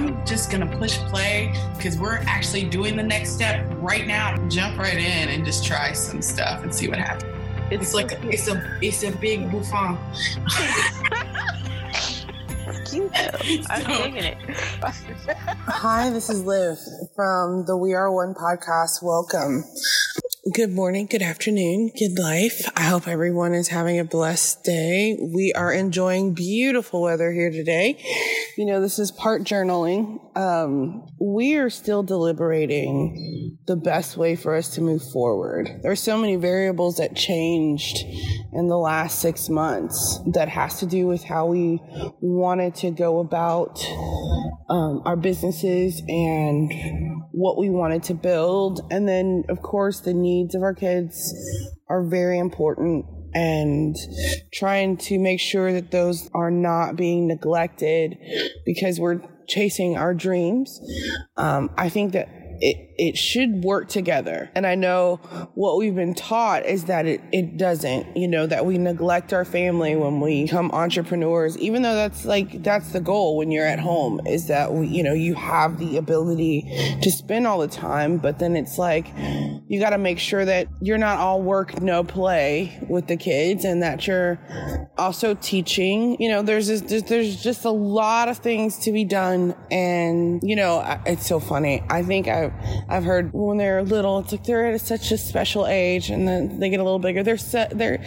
I'm just gonna push play because we're actually doing the next step right now. Jump right in and just try some stuff and see what happens. It's, it's like a, it's a it's a big bouffon. cute though. I'm digging it. Hi, this is Liv from the We Are One podcast. Welcome. Good morning, good afternoon, good life. I hope everyone is having a blessed day. We are enjoying beautiful weather here today. You know, this is part journaling. Um, we are still deliberating the best way for us to move forward. There are so many variables that changed in the last six months that has to do with how we wanted to go about um, our businesses and what we wanted to build. And then, of course, the needs of our kids are very important and trying to make sure that those are not being neglected because we're chasing our dreams. Um, I think that it, it should work together. And I know what we've been taught is that it, it doesn't, you know, that we neglect our family when we become entrepreneurs, even though that's like, that's the goal when you're at home is that we, you know, you have the ability to spend all the time, but then it's like, you got to make sure that you're not all work, no play with the kids and that you're also teaching, you know, there's just, there's just a lot of things to be done. And, you know, it's so funny. I think I, I've heard when they're little, it's like they're at such a special age, and then they get a little bigger. They're set, they're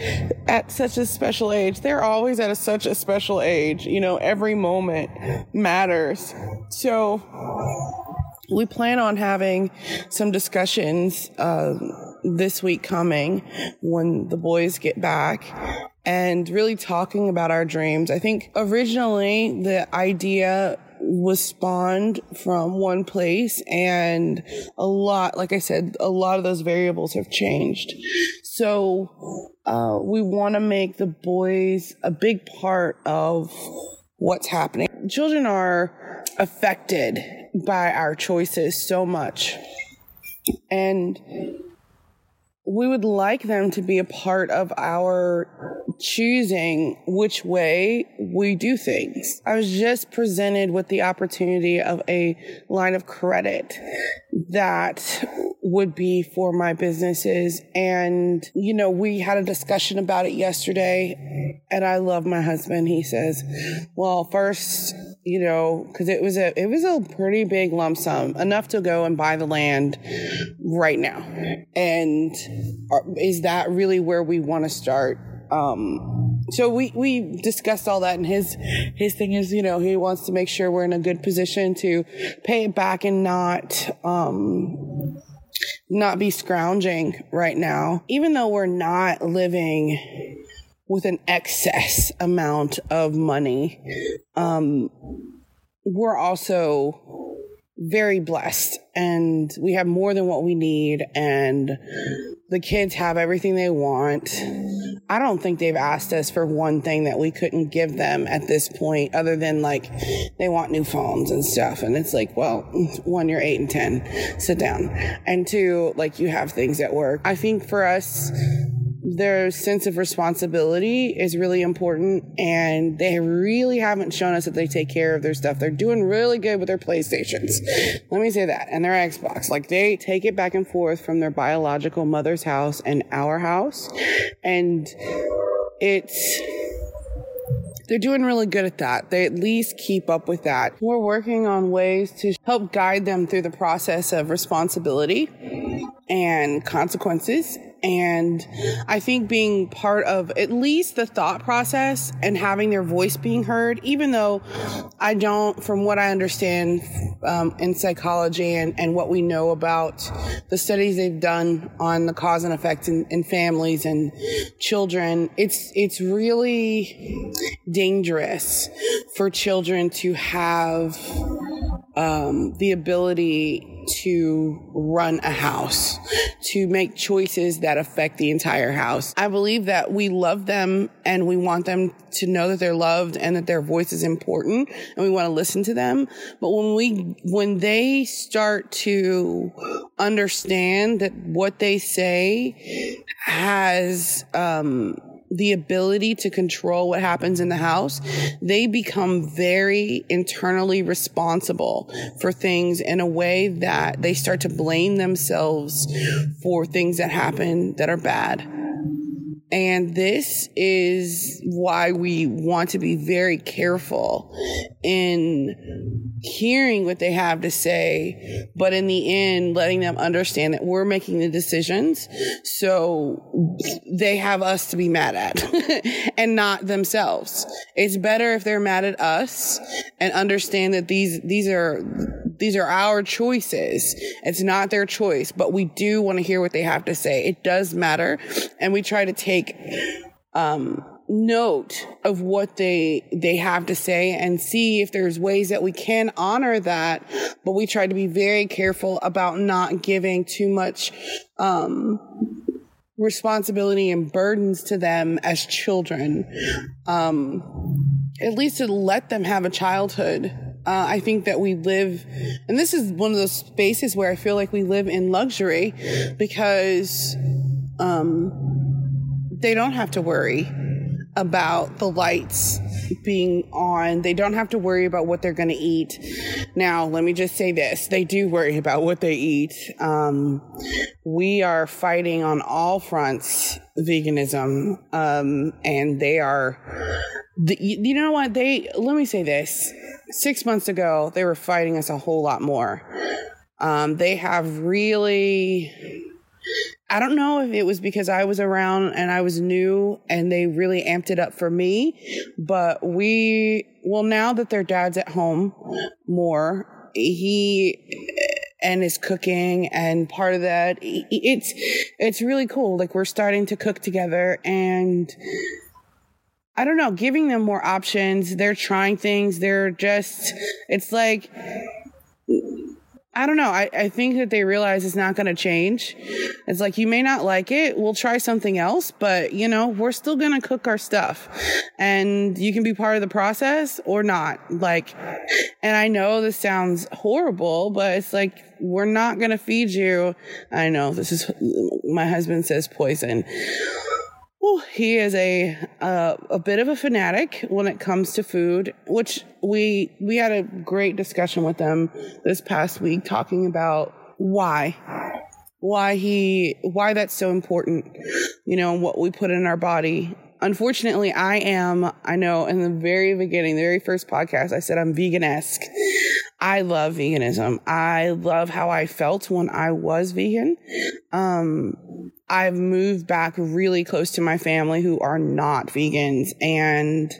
at such a special age. They're always at a, such a special age. You know, every moment matters. So we plan on having some discussions uh, this week coming when the boys get back and really talking about our dreams. I think originally the idea was spawned from one place and a lot, like I said, a lot of those variables have changed. So, uh, we want to make the boys a big part of what's happening. Children are affected by our choices so much. And we would like them to be a part of our choosing which way we do things. I was just presented with the opportunity of a line of credit that would be for my businesses. And, you know, we had a discussion about it yesterday and I love my husband. He says, well, first, you know, cause it was a, it was a pretty big lump sum, enough to go and buy the land right now. And is that really where we want to start? Um, so we, we discussed all that and his, his thing is, you know, he wants to make sure we're in a good position to pay it back and not, um, not be scrounging right now, even though we're not living with an excess amount of money. Um, we're also very blessed and we have more than what we need and the kids have everything they want. I don't think they've asked us for one thing that we couldn't give them at this point other than like they want new phones and stuff and it's like, well, one you're 8 and 10, sit down. And two, like you have things at work. I think for us their sense of responsibility is really important and they really haven't shown us that they take care of their stuff. They're doing really good with their PlayStations. Let me say that. And their Xbox. Like they take it back and forth from their biological mother's house and our house. And it's they're doing really good at that. They at least keep up with that. We're working on ways to help guide them through the process of responsibility and consequences. And I think being part of at least the thought process and having their voice being heard, even though I don't, from what I understand um, in psychology and, and what we know about the studies they've done on the cause and effect in, in families and children, it's, it's really dangerous for children to have um, the ability to run a house, to make choices that affect the entire house. I believe that we love them and we want them to know that they're loved and that their voice is important and we want to listen to them. But when we, when they start to understand that what they say has, um, the ability to control what happens in the house, they become very internally responsible for things in a way that they start to blame themselves for things that happen that are bad. And this is why we want to be very careful in hearing what they have to say, but in the end, letting them understand that we're making the decisions. So they have us to be mad at and not themselves. It's better if they're mad at us and understand that these, these are, these are our choices. It's not their choice, but we do want to hear what they have to say. It does matter. And we try to take, um, note of what they they have to say and see if there's ways that we can honor that but we try to be very careful about not giving too much um responsibility and burdens to them as children um at least to let them have a childhood uh, I think that we live, and this is one of those spaces where I feel like we live in luxury because um, they don't have to worry about the lights being on. They don't have to worry about what they're going to eat. Now, let me just say this. They do worry about what they eat. Um, we are fighting on all fronts veganism. Um, and they are, the, you know what? They, let me say this. Six months ago, they were fighting us a whole lot more. Um, they have really I don't know if it was because I was around and I was new and they really amped it up for me, but we, well, now that their dad's at home more, he, and is cooking and part of that, it's, it's really cool. Like we're starting to cook together and, I don't know, giving them more options. They're trying things. They're just, it's like, I don't know. I, I think that they realize it's not going to change. It's like, you may not like it. We'll try something else, but you know, we're still going to cook our stuff and you can be part of the process or not. Like, and I know this sounds horrible, but it's like, we're not going to feed you. I know this is, my husband says poison he is a uh, a bit of a fanatic when it comes to food, which we we had a great discussion with them this past week talking about why why he why that's so important you know what we put in our body unfortunately i am i know in the very beginning the very first podcast i said i'm vegan-esque i love veganism i love how i felt when i was vegan um I've moved back really close to my family who are not vegans. And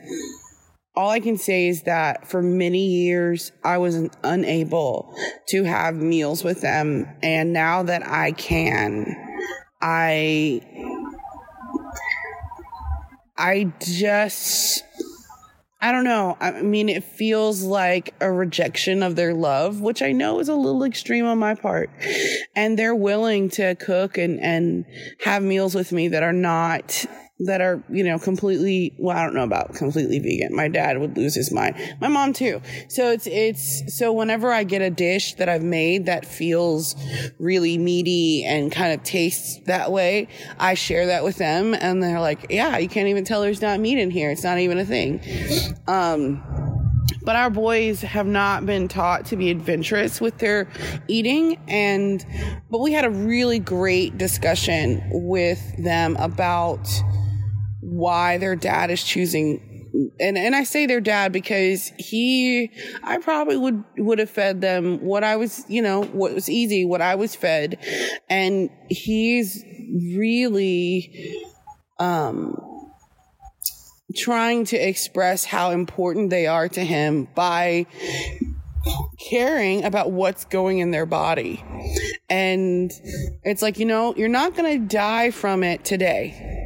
all I can say is that for many years, I was unable to have meals with them. And now that I can, I, I just, I don't know. I mean, it feels like a rejection of their love, which I know is a little extreme on my part. And they're willing to cook and, and have meals with me that are not that are, you know, completely, well, I don't know about completely vegan. My dad would lose his mind. My mom too. So it's, it's, so whenever I get a dish that I've made that feels really meaty and kind of tastes that way, I share that with them and they're like, yeah, you can't even tell there's not meat in here. It's not even a thing. Um, but our boys have not been taught to be adventurous with their eating and but we had a really great discussion with them about why their dad is choosing and and I say their dad because he I probably would would have fed them what I was you know what was easy what I was fed and he's really um trying to express how important they are to him by caring about what's going in their body. And it's like, you know, you're not going to die from it today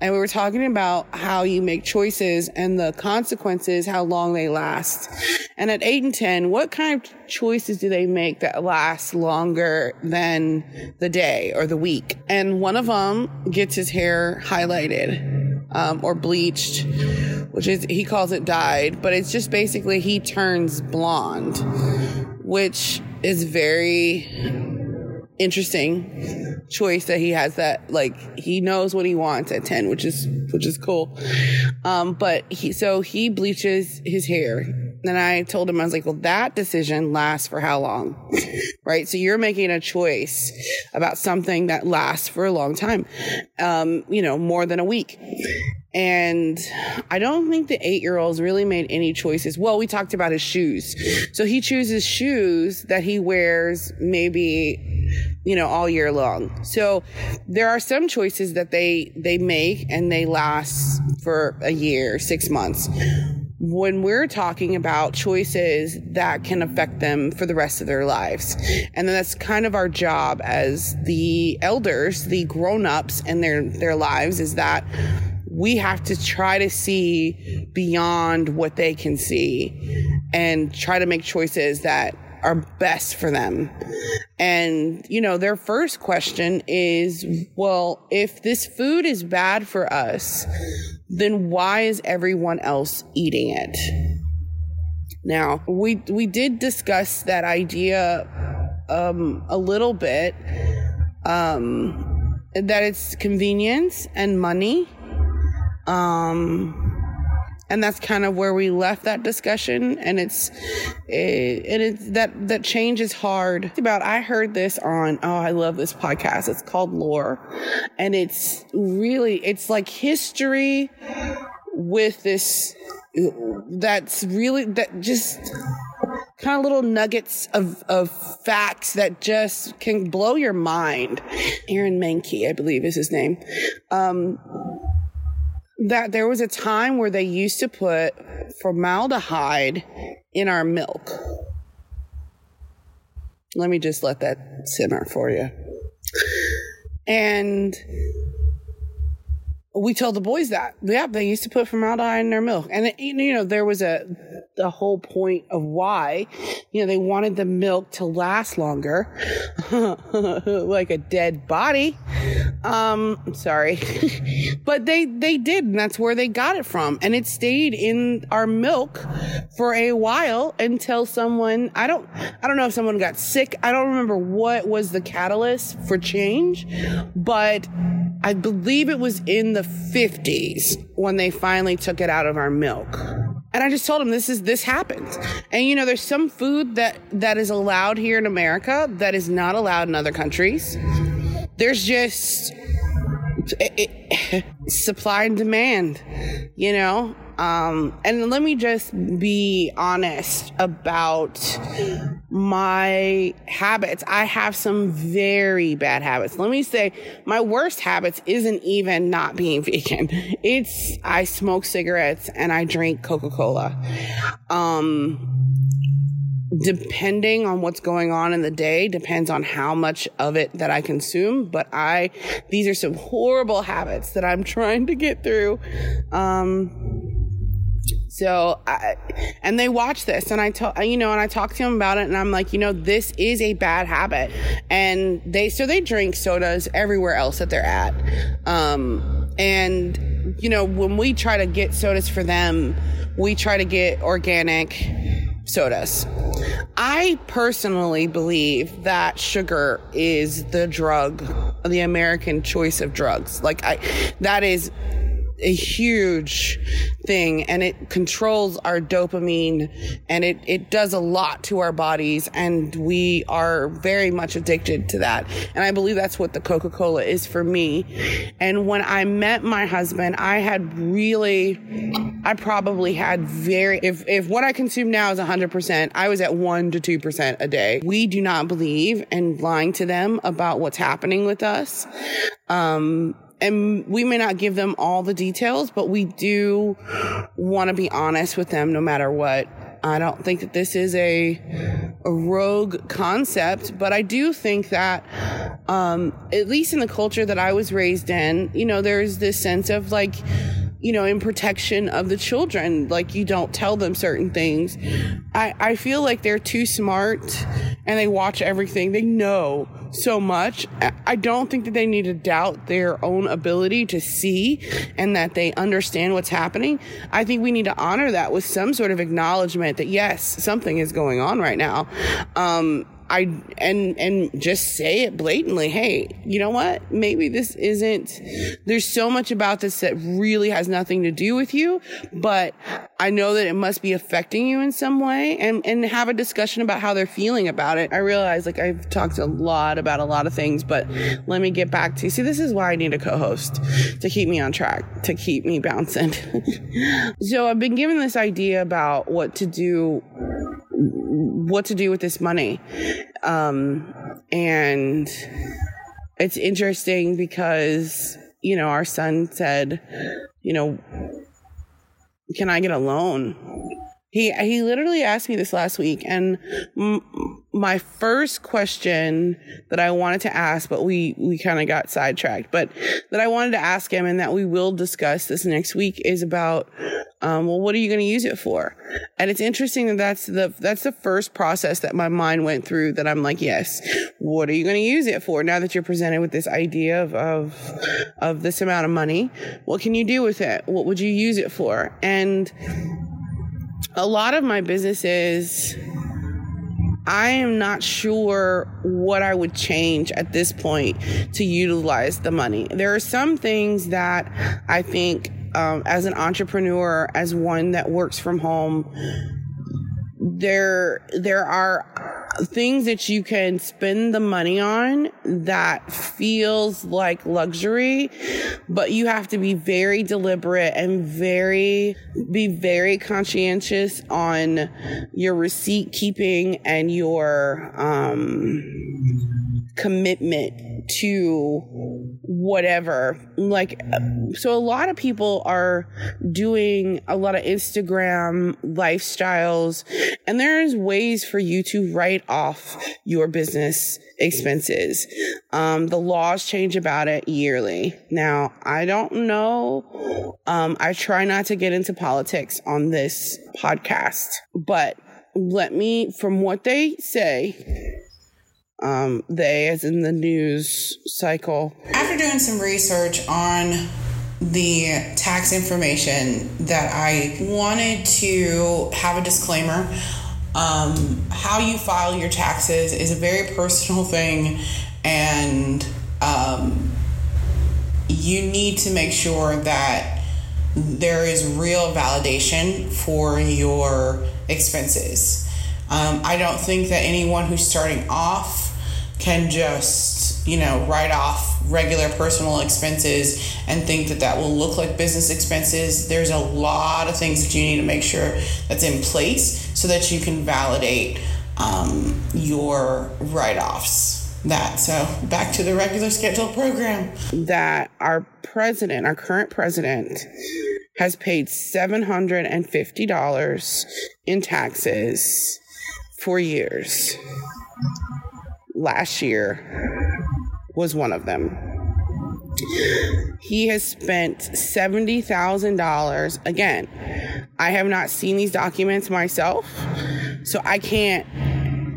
and we were talking about how you make choices and the consequences, how long they last. And at eight and 10, what kind of choices do they make that last longer than the day or the week? And one of them gets his hair highlighted, um, or bleached, which is, he calls it dyed, but it's just basically he turns blonde, which is very interesting choice that he has that like he knows what he wants at 10 which is which is cool. Um but he so he bleaches his hair. And I told him I was like well that decision lasts for how long? Right? So you're making a choice about something that lasts for a long time. Um you know more than a week and I don't think the eight year olds really made any choices. Well, we talked about his shoes. So he chooses shoes that he wears maybe, you know, all year long. So there are some choices that they, they make and they last for a year, six months. When we're talking about choices that can affect them for the rest of their lives. And then that's kind of our job as the elders, the grown ups in their, their lives is that we have to try to see beyond what they can see and try to make choices that are best for them. And, you know, their first question is, well, if this food is bad for us, then why is everyone else eating it? Now, we we did discuss that idea um, a little bit um, that it's convenience and money um, and that's kind of where we left that discussion and it's it, and it's that that change is hard. About i heard this on oh i love this podcast. It's called lore. And it's really it's like history with this that's really that just kind of little nuggets of, of facts that just can blow your mind. Aaron mahnke i believe is his name. Um, that there was a time where they used to put formaldehyde in our milk. Let me just let that simmer for you. And we told the boys that. Yeah, they used to put formaldehyde in their milk. And, it, you know, there was a, the whole point of why, you know, they wanted the milk to last longer, like a dead body. Um, sorry, but they, they did. And that's where they got it from. And it stayed in our milk for a while until someone, I don't, I don't know if someone got sick. I don't remember what was the catalyst for change, but I believe it was in the 50s when they finally took it out of our milk. And I just told him this is this happens. And you know, there's some food that that is allowed here in America that is not allowed in other countries. There's just it, it, supply and demand, you know? Um, and let me just be honest about my habits. I have some very bad habits. Let me say my worst habits isn't even not being vegan. It's I smoke cigarettes and I drink Coca-Cola. Um, depending on what's going on in the day depends on how much of it that I consume. But I, these are some horrible habits that I'm trying to get through. Um, so, I, and they watch this and I tell, you know, and I talk to them about it and I'm like, you know, this is a bad habit. And they, so they drink sodas everywhere else that they're at. Um, and, you know, when we try to get sodas for them, we try to get organic sodas. I personally believe that sugar is the drug, the American choice of drugs. Like I, that is a huge thing and it controls our dopamine and it, it does a lot to our bodies and we are very much addicted to that. And I believe that's what the Coca-Cola is for me. And when I met my husband, I had really, I probably had very, if, if what I consume now is 100%, I was at 1 to 2% a day. We do not believe in lying to them about what's happening with us. Um, and we may not give them all the details, but we do want to be honest with them no matter what. I don't think that this is a, a rogue concept, but I do think that, um, at least in the culture that I was raised in, you know, there's this sense of like, you know, in protection of the children. Like you don't tell them certain things. I, I feel like they're too smart and they watch everything. They know so much. I don't think that they need to doubt their own ability to see and that they understand what's happening. I think we need to honor that with some sort of acknowledgement that yes, something is going on right now. Um, I and and just say it blatantly. Hey, you know what? Maybe this isn't. There's so much about this that really has nothing to do with you, but I know that it must be affecting you in some way, and and have a discussion about how they're feeling about it. I realize like I've talked a lot about a lot of things, but let me get back to you. see. This is why I need a co-host to keep me on track, to keep me bouncing. so I've been given this idea about what to do what to do with this money. Um, and it's interesting because, you know, our son said, you know, can I get a loan? He, he literally asked me this last week and m- my first question that I wanted to ask, but we, we kind of got sidetracked, but that I wanted to ask him and that we will discuss this next week is about, um, well, what are you going to use it for? And it's interesting that that's the, that's the first process that my mind went through that I'm like, yes, what are you going to use it for? Now that you're presented with this idea of, of, of this amount of money, what can you do with it? What would you use it for? And a lot of my businesses, I am not sure what I would change at this point to utilize the money. There are some things that I think, um, as an entrepreneur, as one that works from home, there there are things that you can spend the money on that feels like luxury but you have to be very deliberate and very be very conscientious on your receipt keeping and your um commitment to whatever. Like, so a lot of people are doing a lot of Instagram lifestyles, and there's ways for you to write off your business expenses. Um, the laws change about it yearly. Now, I don't know. Um, I try not to get into politics on this podcast, but let me, from what they say, um, they, as in the news cycle. After doing some research on the tax information, that I wanted to have a disclaimer. Um, how you file your taxes is a very personal thing, and um, you need to make sure that there is real validation for your expenses. Um, I don't think that anyone who's starting off can just, you know, write off regular personal expenses and think that that will look like business expenses. There's a lot of things that you need to make sure that's in place so that you can validate um, your write offs. That so back to the regular schedule program. That our president, our current president, has paid $750 in taxes for years last year was one of them. He has spent $70,000. Again, I have not seen these documents myself, so I can't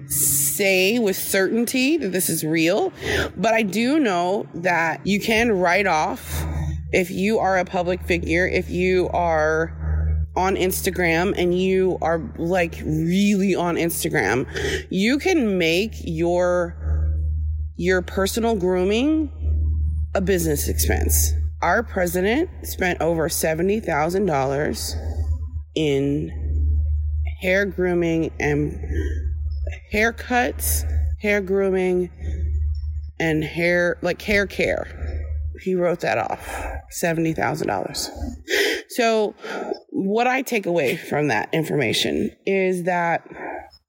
say with certainty that this is real, but I do know that you can write off if you are a public figure, if you are on Instagram and you are like really on Instagram, you can make your your personal grooming a business expense. Our president spent over $70,000 in hair grooming and haircuts, hair grooming and hair like hair care. He wrote that off. $70,000. So what I take away from that information is that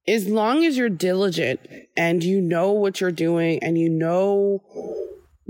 as long as you're diligent and you know what you're doing and you know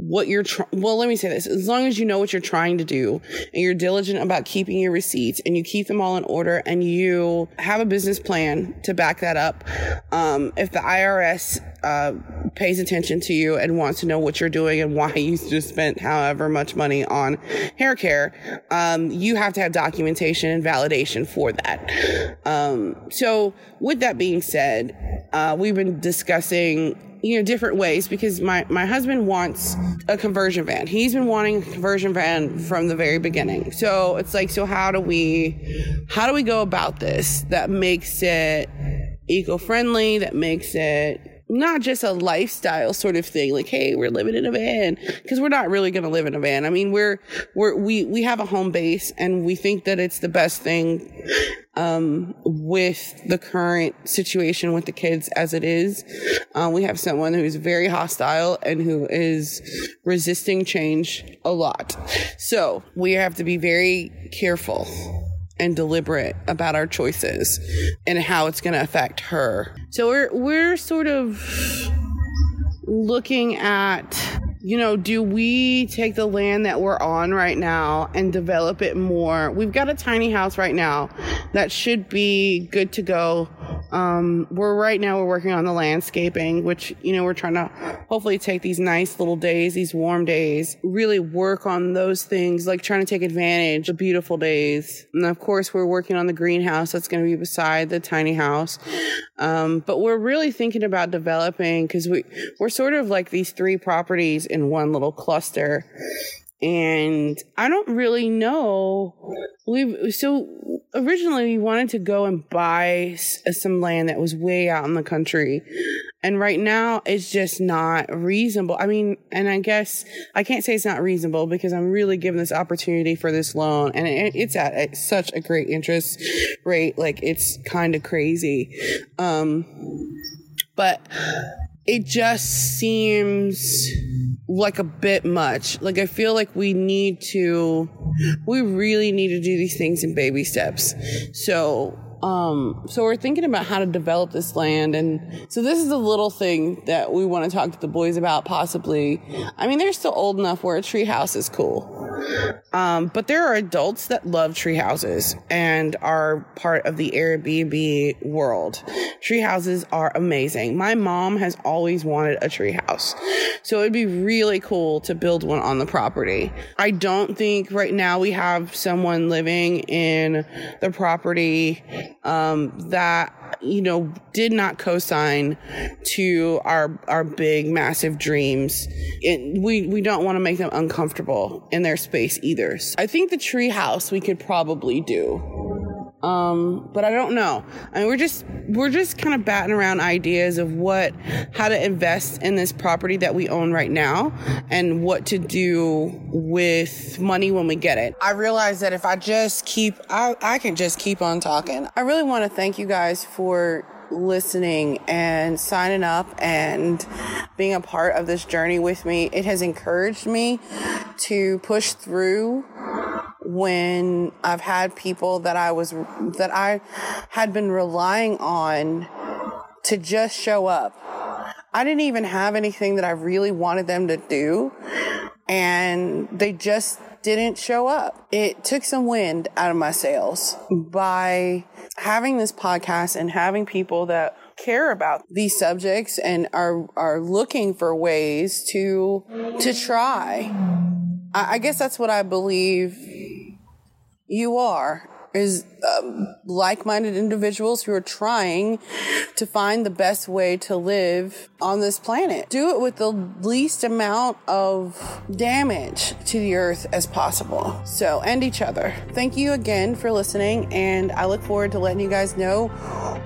what you're trying well let me say this. As long as you know what you're trying to do and you're diligent about keeping your receipts and you keep them all in order and you have a business plan to back that up um, if the irs uh, pays attention to you and wants to know what you're doing and why you just spent however much money on hair care um, you have to have documentation and validation for that. Um, so with that being said uh, we've been discussing you know different ways because my my husband wants a conversion van. He's been wanting a conversion van from the very beginning. So it's like so how do we how do we go about this that makes it eco-friendly that makes it not just a lifestyle sort of thing like hey we're living in a van because we're not really going to live in a van. I mean we're we're we we have a home base and we think that it's the best thing um, with the current situation with the kids as it is. Uh, we have someone who's very hostile and who is resisting change a lot. So we have to be very careful and deliberate about our choices and how it's going to affect her. So we're we're sort of looking at you know, do we take the land that we're on right now and develop it more? We've got a tiny house right now that should be good to go um, we're right now we're working on the landscaping, which you know we're trying to hopefully take these nice little days, these warm days, really work on those things, like trying to take advantage of beautiful days. And of course, we're working on the greenhouse that's going to be beside the tiny house. Um, but we're really thinking about developing because we we're sort of like these three properties in one little cluster and I don't really know. We so originally we wanted to go and buy uh, some land that was way out in the country, and right now it's just not reasonable. I mean, and I guess I can't say it's not reasonable because I'm really given this opportunity for this loan, and it, it's at such a great interest rate. Like it's kind of crazy, um, but it just seems like a bit much. Like I feel like we need to we really need to do these things in baby steps. So um, so we're thinking about how to develop this land, and so this is a little thing that we want to talk to the boys about. Possibly, I mean, they're still old enough where a tree house is cool. Um, but there are adults that love tree houses and are part of the Airbnb world. Tree houses are amazing. My mom has always wanted a tree house. So it'd be really cool to build one on the property. I don't think right now we have someone living in the property um, that you know did not co-sign to our our big massive dreams. It, we we don't want to make them uncomfortable in their space either. So i think the tree house we could probably do um, but I don't know. I mean, we're just we're just kind of batting around ideas of what how to invest in this property that we own right now and what to do with money when we get it. I realize that if I just keep I I can just keep on talking. I really want to thank you guys for listening and signing up and being a part of this journey with me. It has encouraged me to push through when I've had people that I was, that I had been relying on to just show up. I didn't even have anything that I really wanted them to do. And they just didn't show up. It took some wind out of my sails by having this podcast and having people that care about these subjects and are are looking for ways to to try. I, I guess that's what I believe you are is um, like-minded individuals who are trying to find the best way to live on this planet. Do it with the least amount of damage to the earth as possible. So, and each other. Thank you again for listening, and I look forward to letting you guys know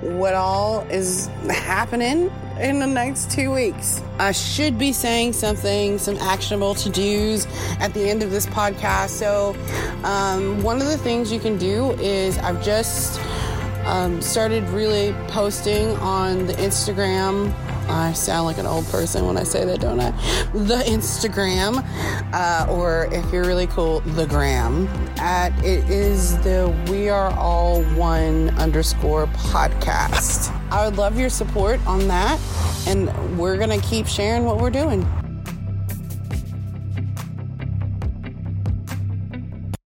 what all is happening in the next two weeks. I should be saying something, some actionable to dos at the end of this podcast. So, um, one of the things you can do is I've just um, started really posting on the Instagram. I sound like an old person when I say that, don't I? The Instagram, uh, or if you're really cool, the gram. At it is the We Are All One underscore podcast. I would love your support on that, and we're gonna keep sharing what we're doing.